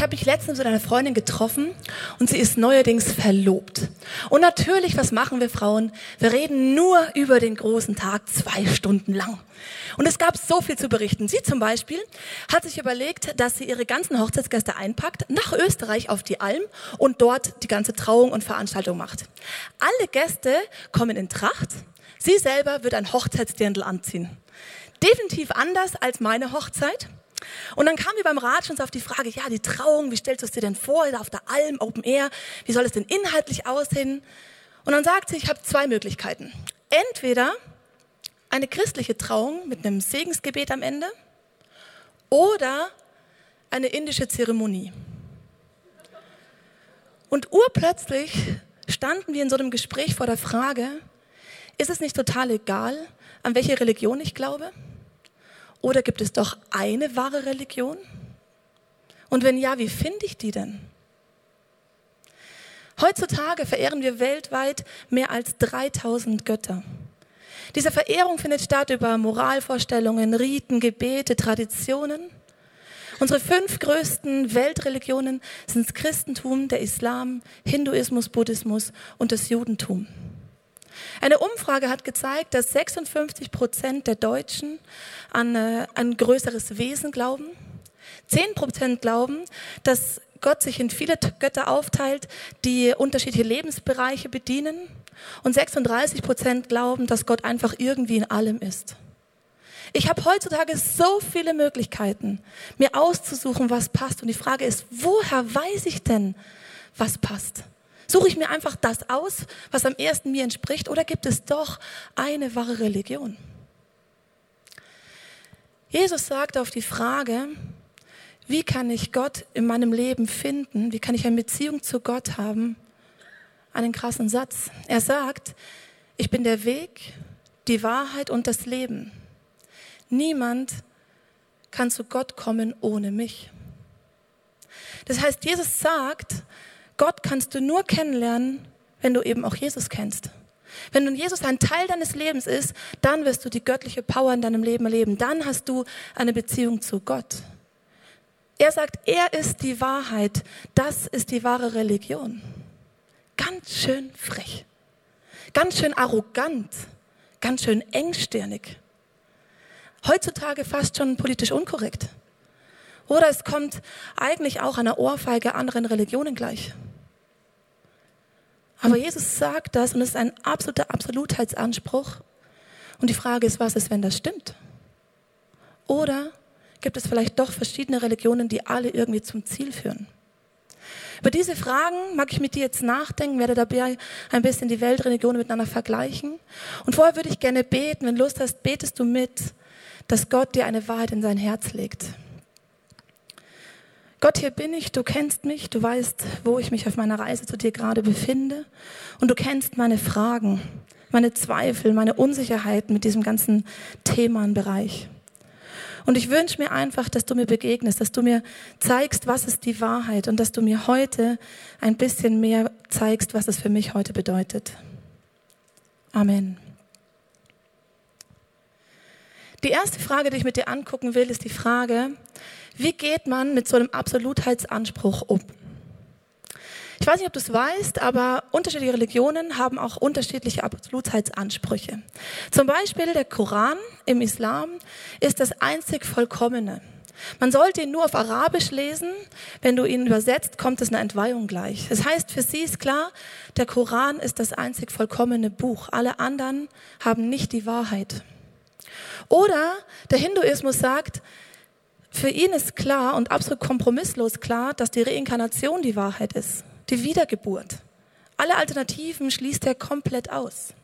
Ich habe mich letztens mit einer Freundin getroffen und sie ist neuerdings verlobt. Und natürlich, was machen wir Frauen? Wir reden nur über den großen Tag zwei Stunden lang. Und es gab so viel zu berichten. Sie zum Beispiel hat sich überlegt, dass sie ihre ganzen Hochzeitsgäste einpackt, nach Österreich auf die Alm und dort die ganze Trauung und Veranstaltung macht. Alle Gäste kommen in Tracht. Sie selber wird ein Hochzeitsdirndl anziehen. Definitiv anders als meine Hochzeit. Und dann kamen wir beim Ratschen auf die Frage, ja, die Trauung, wie stellst du es dir denn vor, auf der Alm, Open Air, wie soll es denn inhaltlich aussehen? Und dann sagt sie, ich habe zwei Möglichkeiten. Entweder eine christliche Trauung mit einem Segensgebet am Ende oder eine indische Zeremonie. Und urplötzlich standen wir in so einem Gespräch vor der Frage, ist es nicht total egal, an welche Religion ich glaube? Oder gibt es doch eine wahre Religion? Und wenn ja, wie finde ich die denn? Heutzutage verehren wir weltweit mehr als 3000 Götter. Diese Verehrung findet statt über Moralvorstellungen, Riten, Gebete, Traditionen. Unsere fünf größten Weltreligionen sind das Christentum, der Islam, Hinduismus, Buddhismus und das Judentum. Eine Umfrage hat gezeigt, dass 56 Prozent der Deutschen an äh, ein größeres Wesen glauben. 10 Prozent glauben, dass Gott sich in viele Götter aufteilt, die unterschiedliche Lebensbereiche bedienen. Und 36 Prozent glauben, dass Gott einfach irgendwie in allem ist. Ich habe heutzutage so viele Möglichkeiten, mir auszusuchen, was passt. Und die Frage ist, woher weiß ich denn, was passt? Suche ich mir einfach das aus, was am ersten mir entspricht, oder gibt es doch eine wahre Religion? Jesus sagt auf die Frage, wie kann ich Gott in meinem Leben finden? Wie kann ich eine Beziehung zu Gott haben? Einen krassen Satz. Er sagt, ich bin der Weg, die Wahrheit und das Leben. Niemand kann zu Gott kommen ohne mich. Das heißt, Jesus sagt, Gott kannst du nur kennenlernen, wenn du eben auch Jesus kennst. Wenn nun Jesus ein Teil deines Lebens ist, dann wirst du die göttliche Power in deinem Leben erleben. Dann hast du eine Beziehung zu Gott. Er sagt, er ist die Wahrheit. Das ist die wahre Religion. Ganz schön frech. Ganz schön arrogant. Ganz schön engstirnig. Heutzutage fast schon politisch unkorrekt. Oder es kommt eigentlich auch einer Ohrfeige anderen Religionen gleich. Aber Jesus sagt das und es ist ein absoluter Absolutheitsanspruch. Und die Frage ist, was ist, wenn das stimmt? Oder gibt es vielleicht doch verschiedene Religionen, die alle irgendwie zum Ziel führen? Über diese Fragen mag ich mit dir jetzt nachdenken, werde dabei ein bisschen die Weltreligionen miteinander vergleichen. Und vorher würde ich gerne beten. Wenn Lust hast, betest du mit, dass Gott dir eine Wahrheit in sein Herz legt. Gott, hier bin ich, du kennst mich, du weißt, wo ich mich auf meiner Reise zu dir gerade befinde und du kennst meine Fragen, meine Zweifel, meine Unsicherheiten mit diesem ganzen Themenbereich. Und ich wünsche mir einfach, dass du mir begegnest, dass du mir zeigst, was ist die Wahrheit und dass du mir heute ein bisschen mehr zeigst, was es für mich heute bedeutet. Amen. Die erste Frage, die ich mit dir angucken will, ist die Frage, wie geht man mit so einem Absolutheitsanspruch um? Ich weiß nicht, ob du es weißt, aber unterschiedliche Religionen haben auch unterschiedliche Absolutheitsansprüche. Zum Beispiel der Koran im Islam ist das einzig Vollkommene. Man sollte ihn nur auf Arabisch lesen. Wenn du ihn übersetzt, kommt es einer Entweihung gleich. Das heißt, für sie ist klar, der Koran ist das einzig vollkommene Buch. Alle anderen haben nicht die Wahrheit. Oder der Hinduismus sagt, für ihn ist klar und absolut kompromisslos klar, dass die Reinkarnation die Wahrheit ist, die Wiedergeburt. Alle Alternativen schließt er komplett aus.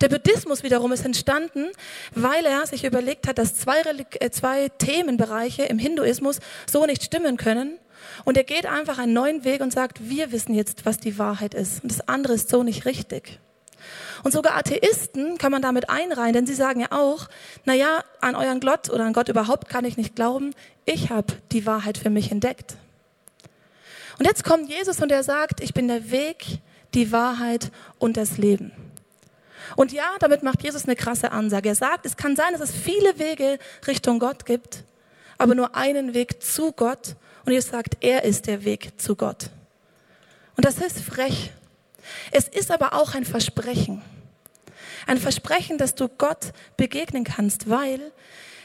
Der Buddhismus wiederum ist entstanden, weil er sich überlegt hat, dass zwei, äh, zwei Themenbereiche im Hinduismus so nicht stimmen können. Und er geht einfach einen neuen Weg und sagt, wir wissen jetzt, was die Wahrheit ist. Und das andere ist so nicht richtig. Und sogar Atheisten kann man damit einreihen, denn sie sagen ja auch, na ja, an euren Gott oder an Gott überhaupt kann ich nicht glauben. Ich habe die Wahrheit für mich entdeckt. Und jetzt kommt Jesus und er sagt, ich bin der Weg, die Wahrheit und das Leben. Und ja, damit macht Jesus eine krasse Ansage. Er sagt, es kann sein, dass es viele Wege Richtung Gott gibt, aber nur einen Weg zu Gott. Und Jesus sagt, er ist der Weg zu Gott. Und das ist frech. Es ist aber auch ein Versprechen. Ein Versprechen, dass du Gott begegnen kannst, weil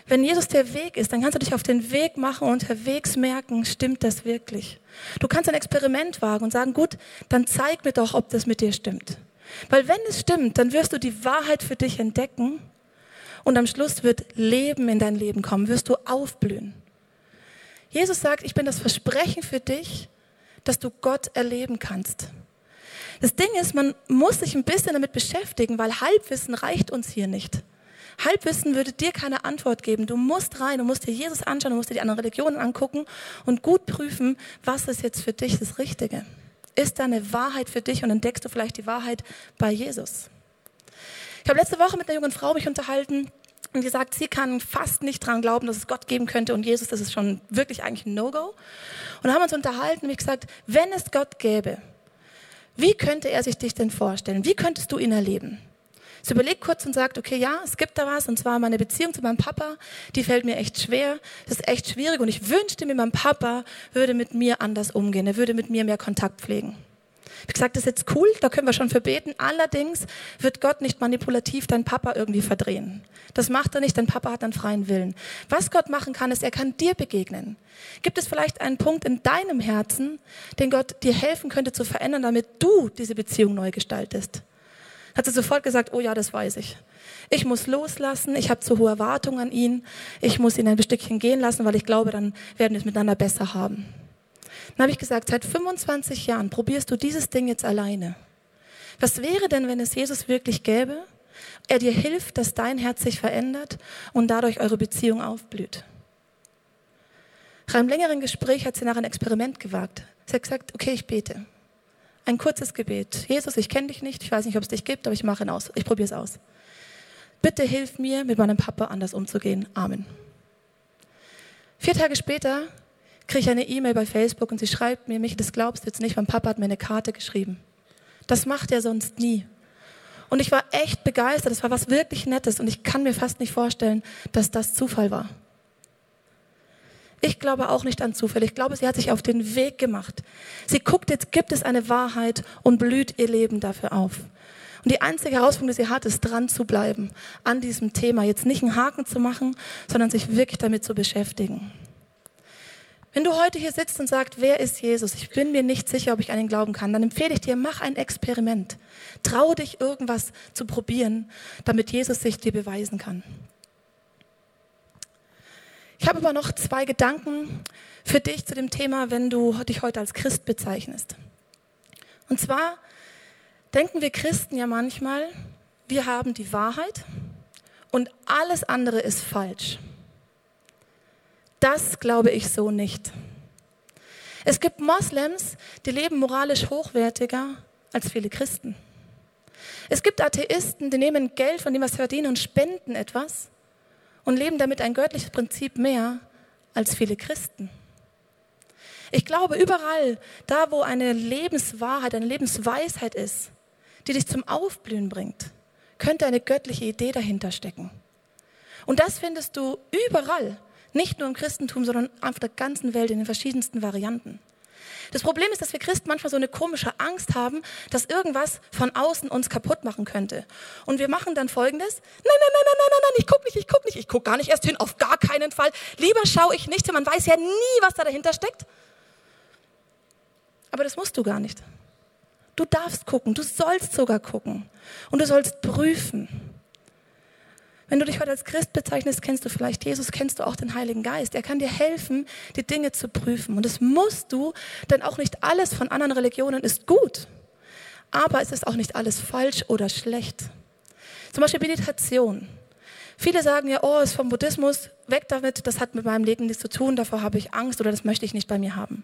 wenn Jesus der Weg ist, dann kannst du dich auf den Weg machen und unterwegs merken, stimmt das wirklich? Du kannst ein Experiment wagen und sagen, gut, dann zeig mir doch, ob das mit dir stimmt. Weil wenn es stimmt, dann wirst du die Wahrheit für dich entdecken und am Schluss wird Leben in dein Leben kommen, wirst du aufblühen. Jesus sagt, ich bin das Versprechen für dich, dass du Gott erleben kannst. Das Ding ist, man muss sich ein bisschen damit beschäftigen, weil Halbwissen reicht uns hier nicht. Halbwissen würde dir keine Antwort geben. Du musst rein, du musst dir Jesus anschauen, du musst dir die anderen Religionen angucken und gut prüfen, was ist jetzt für dich das Richtige. Ist da eine Wahrheit für dich und entdeckst du vielleicht die Wahrheit bei Jesus? Ich habe letzte Woche mit einer jungen Frau mich unterhalten und die sagt, sie kann fast nicht dran glauben, dass es Gott geben könnte und Jesus, das ist schon wirklich eigentlich ein No-Go. Und haben uns unterhalten und ich gesagt, wenn es Gott gäbe, wie könnte er sich dich denn vorstellen? Wie könntest du ihn erleben? Sie überlegt kurz und sagt, okay, ja, es gibt da was, und zwar meine Beziehung zu meinem Papa, die fällt mir echt schwer, das ist echt schwierig und ich wünschte mir, mein Papa würde mit mir anders umgehen, er würde mit mir mehr Kontakt pflegen. Ich gesagt, das ist jetzt cool, da können wir schon für beten. Allerdings wird Gott nicht manipulativ deinen Papa irgendwie verdrehen. Das macht er nicht, dein Papa hat einen freien Willen. Was Gott machen kann, ist, er kann dir begegnen. Gibt es vielleicht einen Punkt in deinem Herzen, den Gott dir helfen könnte zu verändern, damit du diese Beziehung neu gestaltest? hat sie sofort gesagt, oh ja, das weiß ich. Ich muss loslassen, ich habe zu hohe Erwartungen an ihn, ich muss ihn ein Stückchen gehen lassen, weil ich glaube, dann werden wir es miteinander besser haben. Dann habe ich gesagt, seit 25 Jahren probierst du dieses Ding jetzt alleine. Was wäre denn, wenn es Jesus wirklich gäbe? Er dir hilft, dass dein Herz sich verändert und dadurch eure Beziehung aufblüht. Nach einem längeren Gespräch hat sie nach ein Experiment gewagt. Sie hat gesagt, okay, ich bete. Ein kurzes Gebet. Jesus, ich kenne dich nicht, ich weiß nicht, ob es dich gibt, aber ich mache ihn aus. Ich probiere es aus. Bitte hilf mir, mit meinem Papa anders umzugehen. Amen. Vier Tage später kriege ich eine E-Mail bei Facebook und sie schreibt mir, mich, das glaubst du jetzt nicht, mein Papa hat mir eine Karte geschrieben. Das macht er sonst nie. Und ich war echt begeistert. Das war was wirklich Nettes und ich kann mir fast nicht vorstellen, dass das Zufall war. Ich glaube auch nicht an Zufälle. Ich glaube, sie hat sich auf den Weg gemacht. Sie guckt, jetzt gibt es eine Wahrheit und blüht ihr Leben dafür auf. Und die einzige Herausforderung, die sie hat, ist dran zu bleiben an diesem Thema. Jetzt nicht einen Haken zu machen, sondern sich wirklich damit zu beschäftigen. Wenn du heute hier sitzt und sagst, wer ist Jesus? Ich bin mir nicht sicher, ob ich an ihn glauben kann. Dann empfehle ich dir, mach ein Experiment. Trau dich, irgendwas zu probieren, damit Jesus sich dir beweisen kann. Ich habe aber noch zwei Gedanken für dich zu dem Thema, wenn du dich heute als Christ bezeichnest. Und zwar denken wir Christen ja manchmal, wir haben die Wahrheit und alles andere ist falsch. Das glaube ich so nicht. Es gibt Moslems, die leben moralisch hochwertiger als viele Christen. Es gibt Atheisten, die nehmen Geld von dem, was sie verdienen und spenden etwas und leben damit ein göttliches Prinzip mehr als viele Christen. Ich glaube, überall, da wo eine Lebenswahrheit, eine Lebensweisheit ist, die dich zum Aufblühen bringt, könnte eine göttliche Idee dahinter stecken. Und das findest du überall, nicht nur im Christentum, sondern auf der ganzen Welt in den verschiedensten Varianten. Das Problem ist, dass wir Christen manchmal so eine komische Angst haben, dass irgendwas von außen uns kaputt machen könnte. Und wir machen dann Folgendes. Nein, nein, nein, nein, nein, nein, ich guck nicht, ich guck nicht, ich guck gar nicht erst hin, auf gar keinen Fall. Lieber schaue ich nicht hin, man weiß ja nie, was da dahinter steckt. Aber das musst du gar nicht. Du darfst gucken, du sollst sogar gucken. Und du sollst prüfen. Wenn du dich heute als Christ bezeichnest, kennst du vielleicht Jesus, kennst du auch den Heiligen Geist. Er kann dir helfen, die Dinge zu prüfen. Und das musst du, denn auch nicht alles von anderen Religionen ist gut. Aber es ist auch nicht alles falsch oder schlecht. Zum Beispiel Meditation. Viele sagen ja, oh, ist vom Buddhismus, weg damit, das hat mit meinem Leben nichts zu tun, davor habe ich Angst oder das möchte ich nicht bei mir haben.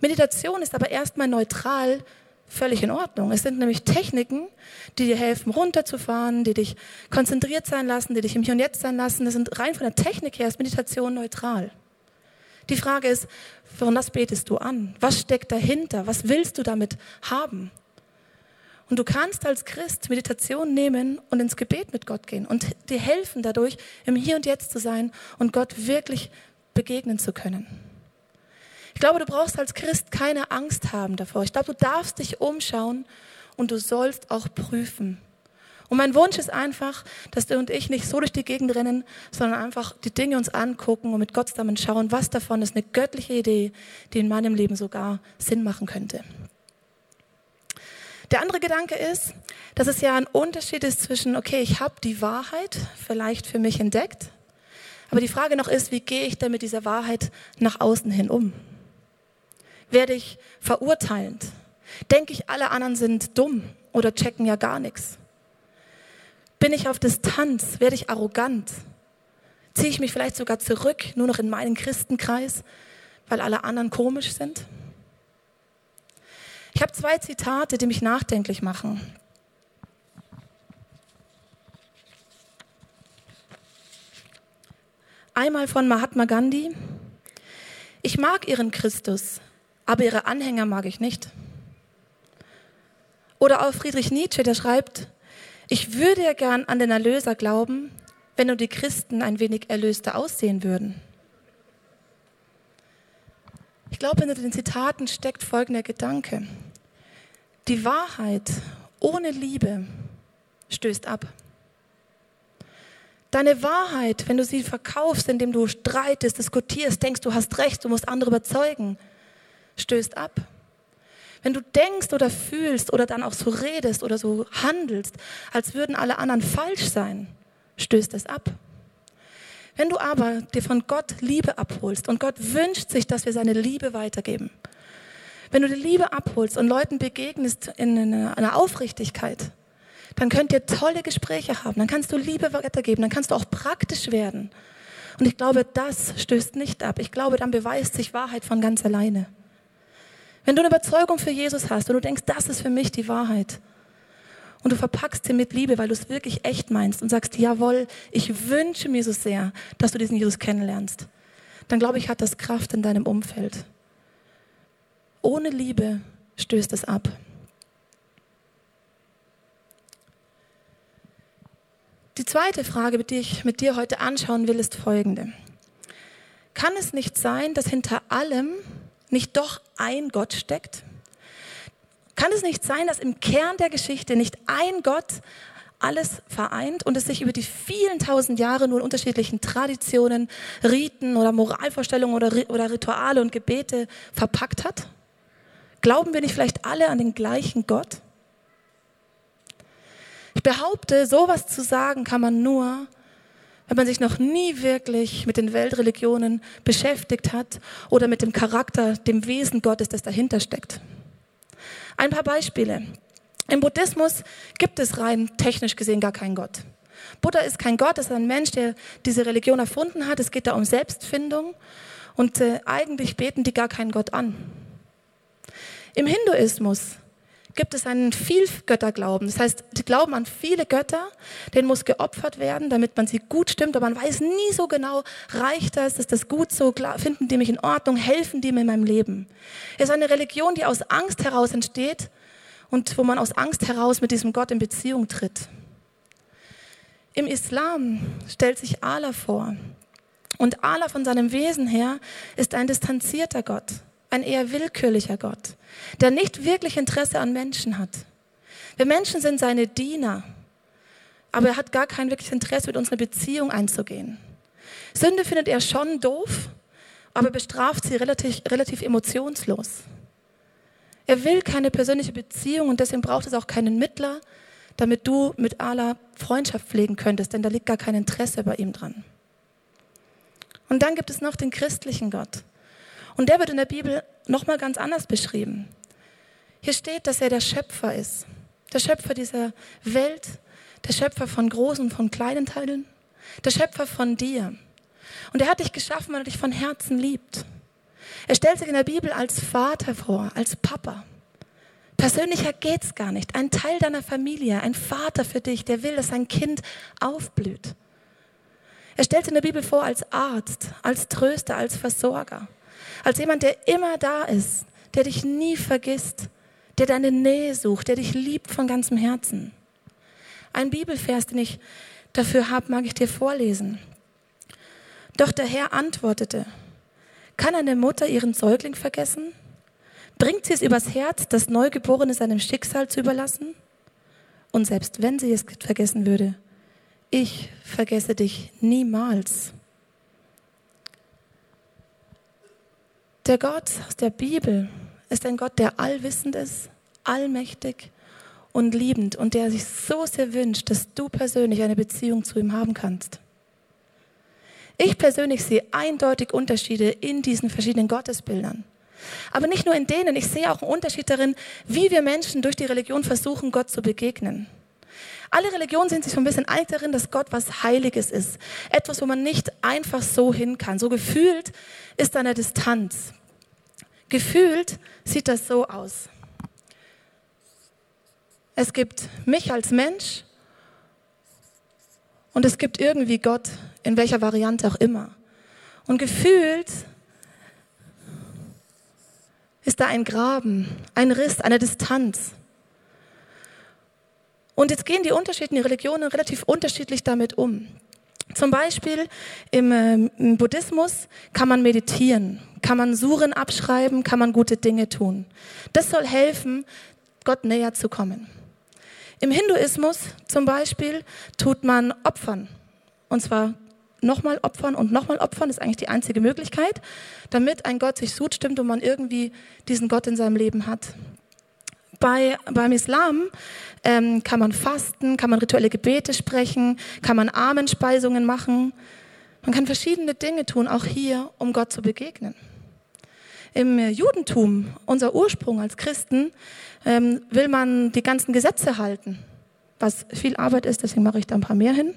Meditation ist aber erstmal neutral völlig in Ordnung. Es sind nämlich Techniken, die dir helfen, runterzufahren, die dich konzentriert sein lassen, die dich im Hier und Jetzt sein lassen. Das sind rein von der Technik her ist Meditation neutral. Die Frage ist, von was betest du an? Was steckt dahinter? Was willst du damit haben? Und du kannst als Christ Meditation nehmen und ins Gebet mit Gott gehen und dir helfen dadurch, im Hier und Jetzt zu sein und Gott wirklich begegnen zu können. Ich glaube, du brauchst als Christ keine Angst haben davor. Ich glaube, du darfst dich umschauen und du sollst auch prüfen. Und mein Wunsch ist einfach, dass du und ich nicht so durch die Gegend rennen, sondern einfach die Dinge uns angucken und mit Gott zusammen schauen, was davon ist eine göttliche Idee, die in meinem Leben sogar Sinn machen könnte. Der andere Gedanke ist, dass es ja ein Unterschied ist zwischen, okay, ich habe die Wahrheit vielleicht für mich entdeckt, aber die Frage noch ist, wie gehe ich denn mit dieser Wahrheit nach außen hin um? Werde ich verurteilend? Denke ich, alle anderen sind dumm oder checken ja gar nichts? Bin ich auf Distanz? Werde ich arrogant? Ziehe ich mich vielleicht sogar zurück, nur noch in meinen Christenkreis, weil alle anderen komisch sind? Ich habe zwei Zitate, die mich nachdenklich machen. Einmal von Mahatma Gandhi. Ich mag ihren Christus, aber ihre Anhänger mag ich nicht. Oder auch Friedrich Nietzsche, der schreibt, ich würde ja gern an den Erlöser glauben, wenn nur die Christen ein wenig erlöster aussehen würden. Ich glaube, hinter den Zitaten steckt folgender Gedanke. Die Wahrheit ohne Liebe stößt ab. Deine Wahrheit, wenn du sie verkaufst, indem du streitest, diskutierst, denkst, du hast recht, du musst andere überzeugen, stößt ab. Wenn du denkst oder fühlst oder dann auch so redest oder so handelst, als würden alle anderen falsch sein, stößt es ab. Wenn du aber dir von Gott Liebe abholst und Gott wünscht sich, dass wir seine Liebe weitergeben, wenn du die Liebe abholst und Leuten begegnest in einer Aufrichtigkeit, dann könnt ihr tolle Gespräche haben, dann kannst du Liebe weitergeben, dann kannst du auch praktisch werden. Und ich glaube, das stößt nicht ab. Ich glaube, dann beweist sich Wahrheit von ganz alleine. Wenn du eine Überzeugung für Jesus hast und du denkst, das ist für mich die Wahrheit, und du verpackst sie mit Liebe, weil du es wirklich echt meinst und sagst, jawohl, ich wünsche mir so sehr, dass du diesen Jesus kennenlernst, dann glaube ich, hat das Kraft in deinem Umfeld. Ohne Liebe stößt es ab. Die zweite Frage, die ich mit dir heute anschauen will, ist folgende. Kann es nicht sein, dass hinter allem nicht doch ein Gott steckt? Kann es nicht sein, dass im Kern der Geschichte nicht ein Gott alles vereint und es sich über die vielen tausend Jahre nur in unterschiedlichen Traditionen, Riten oder Moralvorstellungen oder, oder Rituale und Gebete verpackt hat? Glauben wir nicht vielleicht alle an den gleichen Gott? Ich behaupte, sowas zu sagen kann man nur, wenn man sich noch nie wirklich mit den Weltreligionen beschäftigt hat oder mit dem Charakter, dem Wesen Gottes, das dahinter steckt. Ein paar Beispiele. Im Buddhismus gibt es rein technisch gesehen gar keinen Gott. Buddha ist kein Gott, es ist ein Mensch, der diese Religion erfunden hat. Es geht da um Selbstfindung und äh, eigentlich beten die gar keinen Gott an. Im Hinduismus gibt es einen Vielgötterglauben. Das heißt, die glauben an viele Götter, denen muss geopfert werden, damit man sie gut stimmt, aber man weiß nie so genau, reicht das, ist das gut so, finden die mich in Ordnung, helfen die mir in meinem Leben. Es ist eine Religion, die aus Angst heraus entsteht und wo man aus Angst heraus mit diesem Gott in Beziehung tritt. Im Islam stellt sich Allah vor. Und Allah von seinem Wesen her ist ein distanzierter Gott ein eher willkürlicher Gott, der nicht wirklich Interesse an Menschen hat. Wir Menschen sind seine Diener, aber er hat gar kein wirkliches Interesse, mit uns eine Beziehung einzugehen. Sünde findet er schon doof, aber bestraft sie relativ, relativ emotionslos. Er will keine persönliche Beziehung und deswegen braucht es auch keinen Mittler, damit du mit Allah Freundschaft pflegen könntest, denn da liegt gar kein Interesse bei ihm dran. Und dann gibt es noch den christlichen Gott. Und der wird in der Bibel nochmal ganz anders beschrieben. Hier steht, dass er der Schöpfer ist. Der Schöpfer dieser Welt, der Schöpfer von großen und von kleinen Teilen, der Schöpfer von dir. Und er hat dich geschaffen, weil er dich von Herzen liebt. Er stellt sich in der Bibel als Vater vor, als Papa. Persönlicher geht's gar nicht. Ein Teil deiner Familie, ein Vater für dich, der will, dass sein Kind aufblüht. Er stellt sich in der Bibel vor als Arzt, als Tröster, als Versorger. Als jemand, der immer da ist, der dich nie vergisst, der deine Nähe sucht, der dich liebt von ganzem Herzen. Ein Bibelvers, den ich dafür habe, mag ich dir vorlesen. Doch der Herr antwortete, kann eine Mutter ihren Säugling vergessen? Bringt sie es übers Herz, das Neugeborene seinem Schicksal zu überlassen? Und selbst wenn sie es vergessen würde, ich vergesse dich niemals. Der Gott aus der Bibel ist ein Gott, der allwissend ist, allmächtig und liebend und der sich so sehr wünscht, dass du persönlich eine Beziehung zu ihm haben kannst. Ich persönlich sehe eindeutig Unterschiede in diesen verschiedenen Gottesbildern. Aber nicht nur in denen, ich sehe auch einen Unterschied darin, wie wir Menschen durch die Religion versuchen, Gott zu begegnen. Alle Religionen sind sich so ein bisschen einig darin, dass Gott was Heiliges ist. Etwas, wo man nicht einfach so hin kann. So gefühlt ist da eine Distanz. Gefühlt sieht das so aus. Es gibt mich als Mensch und es gibt irgendwie Gott, in welcher Variante auch immer. Und gefühlt ist da ein Graben, ein Riss, eine Distanz. Und jetzt gehen die unterschiedlichen Religionen relativ unterschiedlich damit um. Zum Beispiel im, äh, im, Buddhismus kann man meditieren, kann man Suren abschreiben, kann man gute Dinge tun. Das soll helfen, Gott näher zu kommen. Im Hinduismus zum Beispiel tut man Opfern. Und zwar nochmal opfern und nochmal opfern, ist eigentlich die einzige Möglichkeit, damit ein Gott sich stimmt und man irgendwie diesen Gott in seinem Leben hat. Bei, beim Islam ähm, kann man fasten, kann man rituelle Gebete sprechen, kann man Armenspeisungen machen. Man kann verschiedene Dinge tun, auch hier, um Gott zu begegnen. Im Judentum, unser Ursprung als Christen, ähm, will man die ganzen Gesetze halten, was viel Arbeit ist, deswegen mache ich da ein paar mehr hin.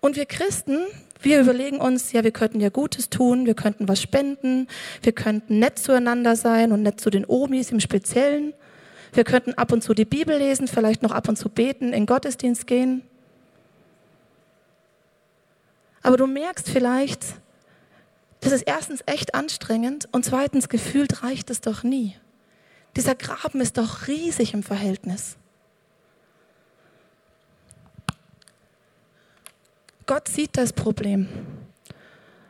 Und wir Christen, wir überlegen uns, ja, wir könnten ja Gutes tun, wir könnten was spenden, wir könnten nett zueinander sein und nett zu den Omis im Speziellen. Wir könnten ab und zu die Bibel lesen, vielleicht noch ab und zu beten, in Gottesdienst gehen. Aber du merkst vielleicht, das ist erstens echt anstrengend und zweitens gefühlt reicht es doch nie. Dieser Graben ist doch riesig im Verhältnis. Gott sieht das Problem.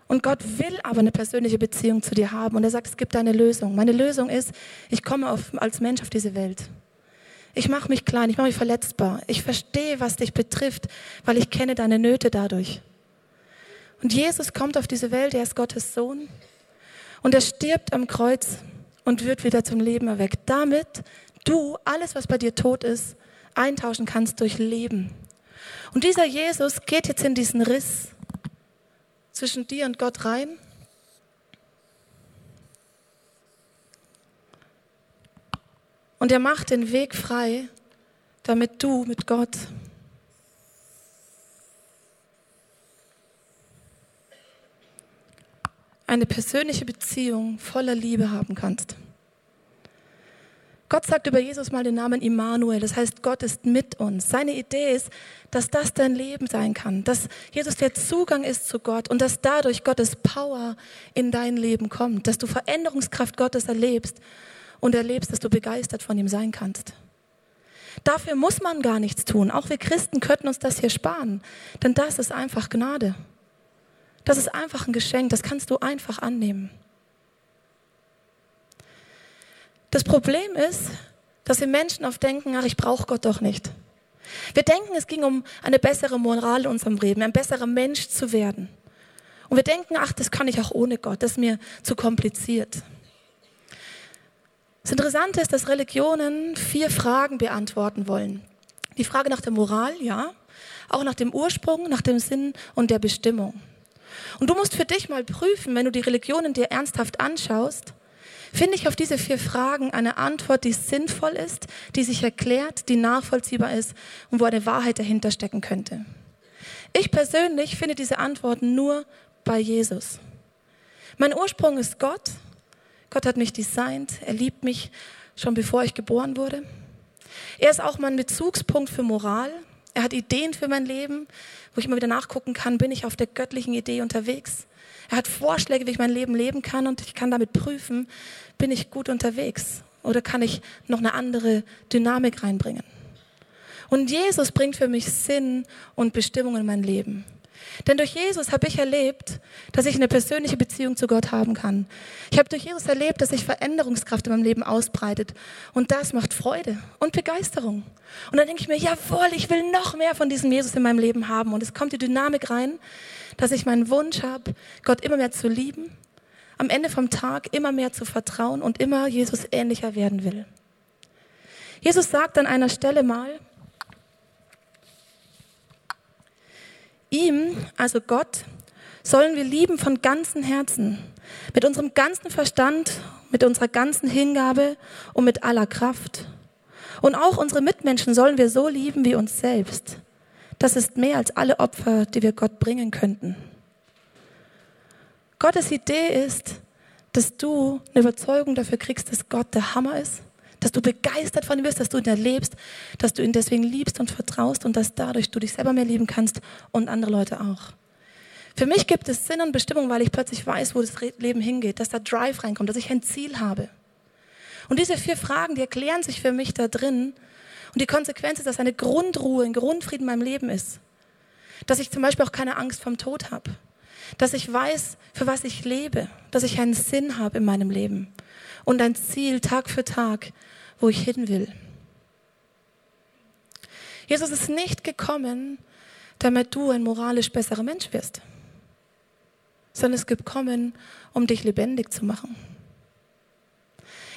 Und Gott will aber eine persönliche Beziehung zu dir haben. Und er sagt, es gibt eine Lösung. Meine Lösung ist, ich komme auf, als Mensch auf diese Welt. Ich mache mich klein, ich mache mich verletzbar. Ich verstehe, was dich betrifft, weil ich kenne deine Nöte dadurch. Und Jesus kommt auf diese Welt, er ist Gottes Sohn. Und er stirbt am Kreuz und wird wieder zum Leben erweckt, damit du alles, was bei dir tot ist, eintauschen kannst durch Leben. Und dieser Jesus geht jetzt in diesen Riss zwischen dir und Gott rein. Und er macht den Weg frei, damit du mit Gott eine persönliche Beziehung voller Liebe haben kannst. Gott sagt über Jesus mal den Namen Immanuel, das heißt, Gott ist mit uns. Seine Idee ist, dass das dein Leben sein kann, dass Jesus der Zugang ist zu Gott und dass dadurch Gottes Power in dein Leben kommt, dass du Veränderungskraft Gottes erlebst und erlebst, dass du begeistert von ihm sein kannst. Dafür muss man gar nichts tun. Auch wir Christen könnten uns das hier sparen, denn das ist einfach Gnade. Das ist einfach ein Geschenk, das kannst du einfach annehmen. Das Problem ist, dass wir Menschen oft denken, ach, ich brauche Gott doch nicht. Wir denken, es ging um eine bessere Moral in unserem Leben, ein besserer Mensch zu werden. Und wir denken, ach, das kann ich auch ohne Gott, das ist mir zu kompliziert. Das Interessante ist, dass Religionen vier Fragen beantworten wollen. Die Frage nach der Moral, ja, auch nach dem Ursprung, nach dem Sinn und der Bestimmung. Und du musst für dich mal prüfen, wenn du die Religionen dir ernsthaft anschaust, Finde ich auf diese vier Fragen eine Antwort, die sinnvoll ist, die sich erklärt, die nachvollziehbar ist und wo eine Wahrheit dahinter stecken könnte? Ich persönlich finde diese Antworten nur bei Jesus. Mein Ursprung ist Gott. Gott hat mich designt. Er liebt mich schon bevor ich geboren wurde. Er ist auch mein Bezugspunkt für Moral. Er hat Ideen für mein Leben, wo ich immer wieder nachgucken kann, bin ich auf der göttlichen Idee unterwegs. Er hat Vorschläge, wie ich mein Leben leben kann und ich kann damit prüfen, bin ich gut unterwegs oder kann ich noch eine andere Dynamik reinbringen. Und Jesus bringt für mich Sinn und Bestimmung in mein Leben. Denn durch Jesus habe ich erlebt, dass ich eine persönliche Beziehung zu Gott haben kann. Ich habe durch Jesus erlebt, dass sich Veränderungskraft in meinem Leben ausbreitet. Und das macht Freude und Begeisterung. Und dann denke ich mir, jawohl, ich will noch mehr von diesem Jesus in meinem Leben haben. Und es kommt die Dynamik rein, dass ich meinen Wunsch habe, Gott immer mehr zu lieben, am Ende vom Tag immer mehr zu vertrauen und immer Jesus ähnlicher werden will. Jesus sagt an einer Stelle mal, Ihm, also Gott, sollen wir lieben von ganzem Herzen, mit unserem ganzen Verstand, mit unserer ganzen Hingabe und mit aller Kraft. Und auch unsere Mitmenschen sollen wir so lieben wie uns selbst. Das ist mehr als alle Opfer, die wir Gott bringen könnten. Gottes Idee ist, dass du eine Überzeugung dafür kriegst, dass Gott der Hammer ist, dass du begeistert von ihm bist, dass du ihn erlebst, dass du ihn deswegen liebst und vertraust und dass dadurch du dich selber mehr lieben kannst und andere Leute auch. Für mich gibt es Sinn und Bestimmung, weil ich plötzlich weiß, wo das Leben hingeht, dass da Drive reinkommt, dass ich ein Ziel habe. Und diese vier Fragen, die erklären sich für mich da drin. Und die Konsequenz ist, dass eine Grundruhe, ein Grundfrieden in meinem Leben ist. Dass ich zum Beispiel auch keine Angst vom Tod habe. Dass ich weiß, für was ich lebe. Dass ich einen Sinn habe in meinem Leben und ein Ziel Tag für Tag, wo ich hin will. Jesus ist nicht gekommen, damit du ein moralisch besserer Mensch wirst, sondern es ist gekommen, um dich lebendig zu machen.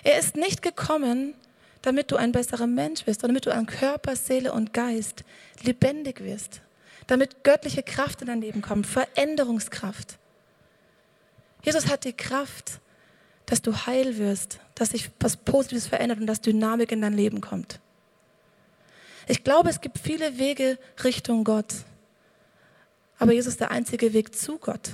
Er ist nicht gekommen, damit du ein besserer Mensch wirst, sondern damit du an Körper, Seele und Geist lebendig wirst, damit göttliche Kraft in dein Leben kommt, Veränderungskraft. Jesus hat die Kraft, dass du heil wirst, dass sich was Positives verändert und dass Dynamik in dein Leben kommt. Ich glaube, es gibt viele Wege Richtung Gott, aber Jesus ist der einzige Weg zu Gott.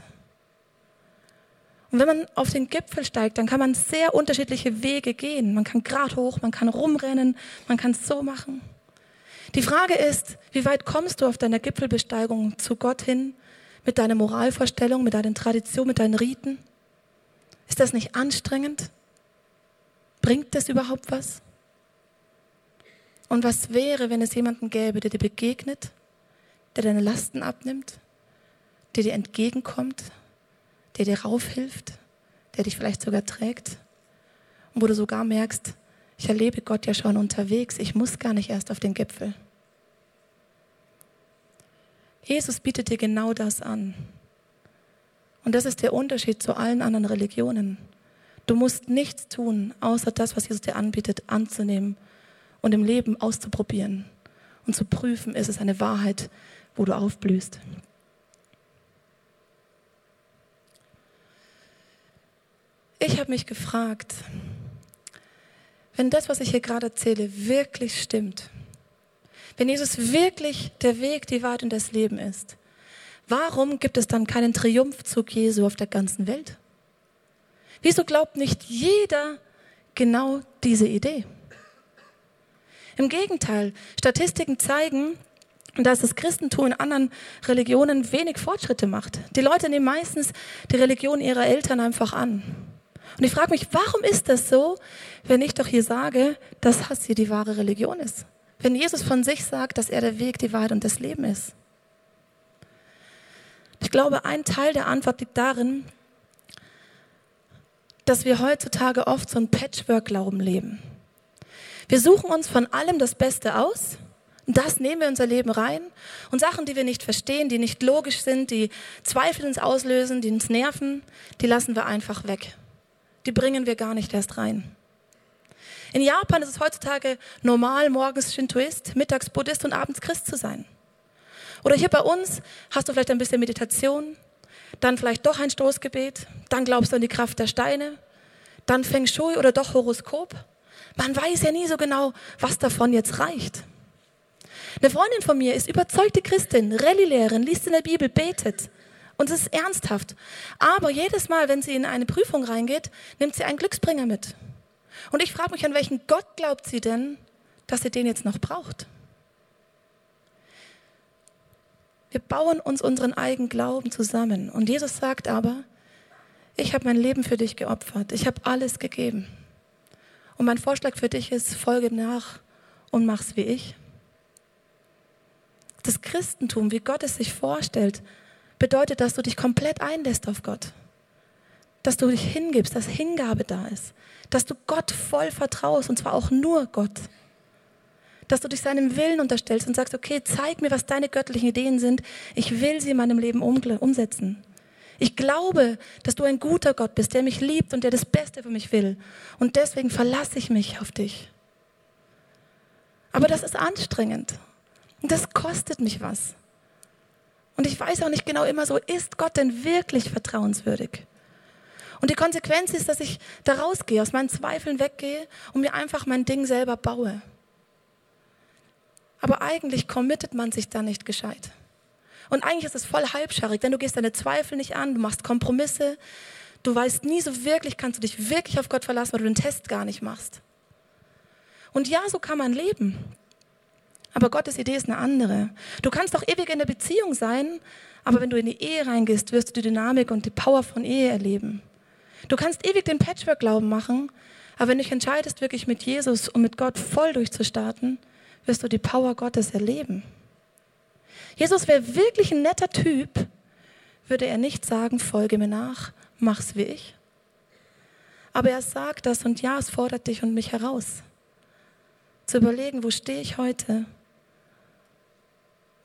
Und wenn man auf den Gipfel steigt, dann kann man sehr unterschiedliche Wege gehen. Man kann grad hoch, man kann rumrennen, man kann es so machen. Die Frage ist, wie weit kommst du auf deiner Gipfelbesteigung zu Gott hin mit deiner Moralvorstellung, mit deinen Traditionen, mit deinen Riten? Ist das nicht anstrengend? Bringt das überhaupt was? Und was wäre, wenn es jemanden gäbe, der dir begegnet, der deine Lasten abnimmt, der dir entgegenkommt, der dir raufhilft, der dich vielleicht sogar trägt und wo du sogar merkst, ich erlebe Gott ja schon unterwegs, ich muss gar nicht erst auf den Gipfel. Jesus bietet dir genau das an. Und das ist der Unterschied zu allen anderen Religionen. Du musst nichts tun, außer das, was Jesus dir anbietet, anzunehmen und im Leben auszuprobieren und zu prüfen, ist es eine Wahrheit, wo du aufblühst. Ich habe mich gefragt, wenn das, was ich hier gerade erzähle, wirklich stimmt, wenn Jesus wirklich der Weg, die Wahrheit und das Leben ist, Warum gibt es dann keinen Triumphzug Jesu auf der ganzen Welt? Wieso glaubt nicht jeder genau diese Idee? Im Gegenteil, Statistiken zeigen, dass das Christentum in anderen Religionen wenig Fortschritte macht. Die Leute nehmen meistens die Religion ihrer Eltern einfach an. Und ich frage mich, warum ist das so, wenn ich doch hier sage, dass das hier die wahre Religion ist? Wenn Jesus von sich sagt, dass er der Weg, die Wahrheit und das Leben ist. Ich glaube, ein Teil der Antwort liegt darin, dass wir heutzutage oft so ein Patchwork-Glauben leben. Wir suchen uns von allem das Beste aus das nehmen wir in unser Leben rein und Sachen, die wir nicht verstehen, die nicht logisch sind, die Zweifel uns auslösen, die uns nerven, die lassen wir einfach weg. Die bringen wir gar nicht erst rein. In Japan ist es heutzutage normal, morgens Shintoist, mittags Buddhist und abends Christ zu sein. Oder hier bei uns hast du vielleicht ein bisschen Meditation, dann vielleicht doch ein Stoßgebet, dann glaubst du an die Kraft der Steine, dann Feng Shui oder doch Horoskop. Man weiß ja nie so genau, was davon jetzt reicht. Eine Freundin von mir ist überzeugte Christin, Rallye-Lehrerin, liest in der Bibel, betet. Und es ist ernsthaft. Aber jedes Mal, wenn sie in eine Prüfung reingeht, nimmt sie einen Glücksbringer mit. Und ich frage mich, an welchen Gott glaubt sie denn, dass sie den jetzt noch braucht? Wir bauen uns unseren eigenen Glauben zusammen. Und Jesus sagt aber, ich habe mein Leben für dich geopfert, ich habe alles gegeben. Und mein Vorschlag für dich ist, folge nach und mach's wie ich. Das Christentum, wie Gott es sich vorstellt, bedeutet, dass du dich komplett einlässt auf Gott. Dass du dich hingibst, dass Hingabe da ist. Dass du Gott voll vertraust und zwar auch nur Gott. Dass du dich seinem Willen unterstellst und sagst, okay, zeig mir, was deine göttlichen Ideen sind. Ich will sie in meinem Leben umsetzen. Ich glaube, dass du ein guter Gott bist, der mich liebt und der das Beste für mich will. Und deswegen verlasse ich mich auf dich. Aber das ist anstrengend. Und das kostet mich was. Und ich weiß auch nicht genau immer so, ist Gott denn wirklich vertrauenswürdig? Und die Konsequenz ist, dass ich da rausgehe, aus meinen Zweifeln weggehe und mir einfach mein Ding selber baue. Aber eigentlich committet man sich da nicht gescheit. Und eigentlich ist es voll halbscharig, denn du gehst deine Zweifel nicht an, du machst Kompromisse, du weißt nie so wirklich, kannst du dich wirklich auf Gott verlassen, weil du den Test gar nicht machst. Und ja, so kann man leben. Aber Gottes Idee ist eine andere. Du kannst auch ewig in der Beziehung sein, aber wenn du in die Ehe reingehst, wirst du die Dynamik und die Power von Ehe erleben. Du kannst ewig den Patchwork-Glauben machen, aber wenn du dich entscheidest, wirklich mit Jesus und mit Gott voll durchzustarten, wirst du die Power Gottes erleben. Jesus wäre wirklich ein netter Typ, würde er nicht sagen, folge mir nach, mach's wie ich. Aber er sagt das und ja, es fordert dich und mich heraus. Zu überlegen, wo stehe ich heute?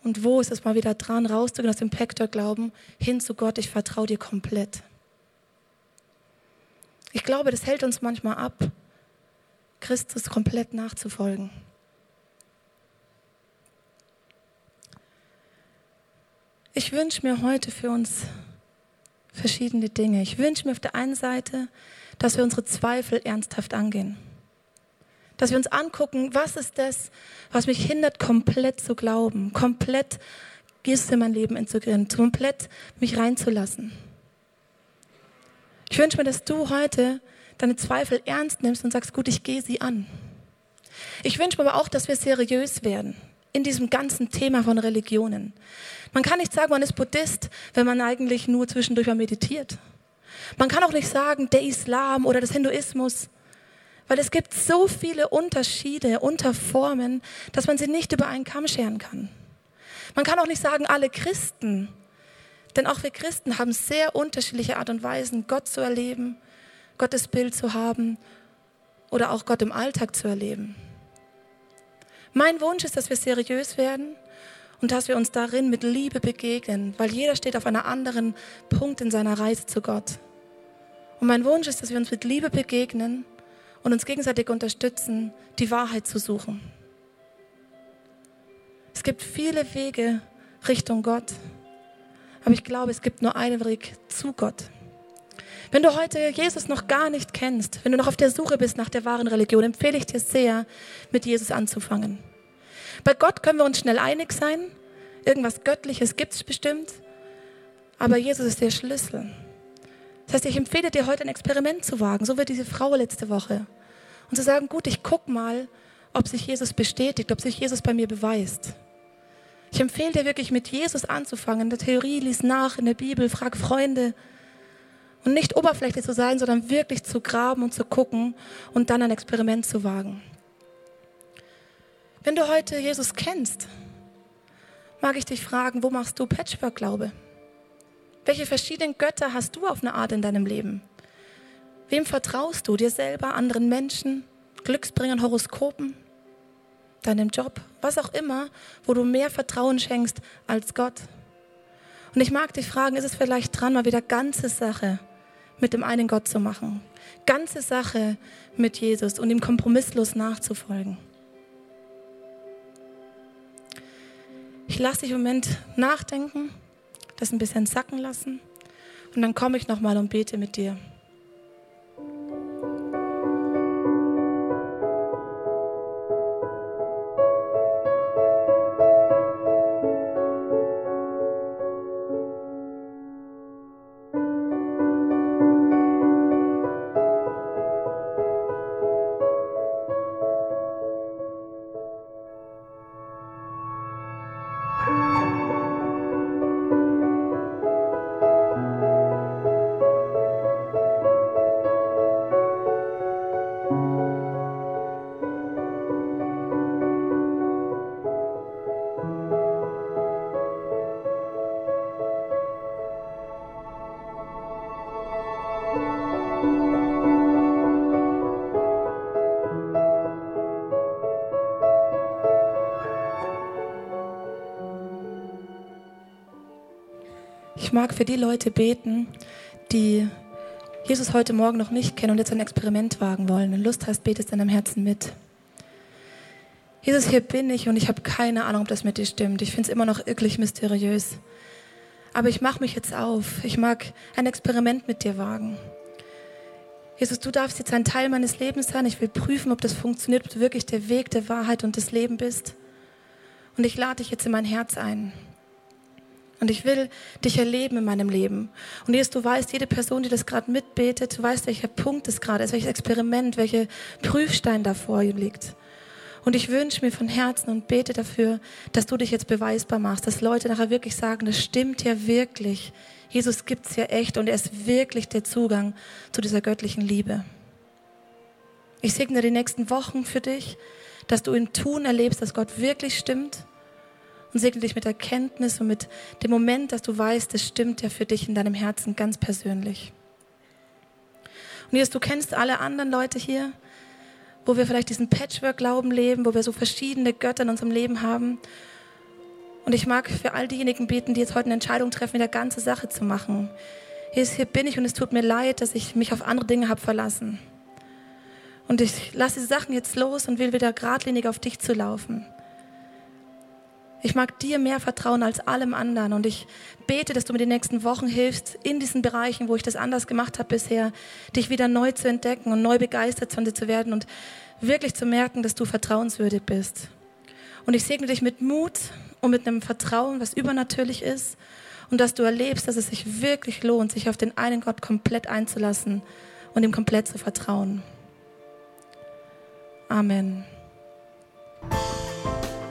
Und wo ist es mal wieder dran, rauszugehen aus dem Pektor-Glauben hin zu Gott, ich vertraue dir komplett. Ich glaube, das hält uns manchmal ab, Christus komplett nachzufolgen. Ich wünsche mir heute für uns verschiedene Dinge. Ich wünsche mir auf der einen Seite, dass wir unsere Zweifel ernsthaft angehen. Dass wir uns angucken, was ist das, was mich hindert, komplett zu glauben, komplett Jesus in mein Leben integrieren, komplett mich reinzulassen. Ich wünsche mir, dass du heute deine Zweifel ernst nimmst und sagst, gut, ich gehe sie an. Ich wünsche mir aber auch, dass wir seriös werden in diesem ganzen Thema von Religionen. Man kann nicht sagen, man ist Buddhist, wenn man eigentlich nur zwischendurch mal meditiert. Man kann auch nicht sagen, der Islam oder das Hinduismus, weil es gibt so viele Unterschiede, Unterformen, dass man sie nicht über einen Kamm scheren kann. Man kann auch nicht sagen, alle Christen, denn auch wir Christen haben sehr unterschiedliche Art und Weisen, Gott zu erleben, Gottes Bild zu haben oder auch Gott im Alltag zu erleben. Mein Wunsch ist, dass wir seriös werden und dass wir uns darin mit Liebe begegnen, weil jeder steht auf einem anderen Punkt in seiner Reise zu Gott. Und mein Wunsch ist, dass wir uns mit Liebe begegnen und uns gegenseitig unterstützen, die Wahrheit zu suchen. Es gibt viele Wege Richtung Gott, aber ich glaube, es gibt nur einen Weg zu Gott. Wenn du heute Jesus noch gar nicht kennst, wenn du noch auf der Suche bist nach der wahren Religion, empfehle ich dir sehr, mit Jesus anzufangen. Bei Gott können wir uns schnell einig sein. Irgendwas Göttliches gibt es bestimmt. Aber Jesus ist der Schlüssel. Das heißt, ich empfehle dir heute ein Experiment zu wagen, so wie diese Frau letzte Woche. Und zu sagen, gut, ich guck mal, ob sich Jesus bestätigt, ob sich Jesus bei mir beweist. Ich empfehle dir wirklich mit Jesus anzufangen. In der Theorie lies nach, in der Bibel, frag Freunde, und nicht oberflächlich zu sein, sondern wirklich zu graben und zu gucken und dann ein Experiment zu wagen. Wenn du heute Jesus kennst, mag ich dich fragen, wo machst du Patchwork-Glaube? Welche verschiedenen Götter hast du auf eine Art in deinem Leben? Wem vertraust du? Dir selber, anderen Menschen, Glücksbringern, Horoskopen, deinem Job, was auch immer, wo du mehr Vertrauen schenkst als Gott? Und ich mag dich fragen, ist es vielleicht dran, mal wieder ganze Sache mit dem einen Gott zu machen. Ganze Sache mit Jesus und ihm kompromisslos nachzufolgen. Ich lasse dich im Moment nachdenken, das ein bisschen sacken lassen und dann komme ich nochmal und bete mit dir. Für die Leute beten, die Jesus heute Morgen noch nicht kennen und jetzt ein Experiment wagen wollen. Wenn Lust hast, betest in deinem Herzen mit. Jesus, hier bin ich und ich habe keine Ahnung, ob das mit dir stimmt. Ich finde es immer noch wirklich mysteriös. Aber ich mache mich jetzt auf. Ich mag ein Experiment mit dir wagen. Jesus, du darfst jetzt ein Teil meines Lebens sein. Ich will prüfen, ob das funktioniert, ob du wirklich der Weg der Wahrheit und des Lebens bist. Und ich lade dich jetzt in mein Herz ein. Und ich will dich erleben in meinem Leben. Und Jesus, du weißt, jede Person, die das gerade mitbetet, du weißt, welcher Punkt es gerade ist, welches Experiment, welcher Prüfstein davor liegt. Und ich wünsche mir von Herzen und bete dafür, dass du dich jetzt beweisbar machst, dass Leute nachher wirklich sagen, das stimmt ja wirklich. Jesus gibt's ja echt und er ist wirklich der Zugang zu dieser göttlichen Liebe. Ich segne die nächsten Wochen für dich, dass du in Tun erlebst, dass Gott wirklich stimmt und segne dich mit Erkenntnis und mit dem Moment, dass du weißt, es stimmt ja für dich in deinem Herzen ganz persönlich. Und Jesus, du kennst alle anderen Leute hier, wo wir vielleicht diesen Patchwork-Glauben leben, wo wir so verschiedene Götter in unserem Leben haben. Und ich mag für all diejenigen beten, die jetzt heute eine Entscheidung treffen, mit der ganze Sache zu machen. Jesus, hier bin ich und es tut mir leid, dass ich mich auf andere Dinge habe verlassen. Und ich lasse die Sachen jetzt los und will wieder geradlinig auf dich zu laufen. Ich mag dir mehr vertrauen als allem anderen und ich bete, dass du mir die nächsten Wochen hilfst, in diesen Bereichen, wo ich das anders gemacht habe bisher, dich wieder neu zu entdecken und neu begeistert von dir zu werden und wirklich zu merken, dass du vertrauenswürdig bist. Und ich segne dich mit Mut und mit einem Vertrauen, was übernatürlich ist und dass du erlebst, dass es sich wirklich lohnt, sich auf den einen Gott komplett einzulassen und ihm komplett zu vertrauen. Amen.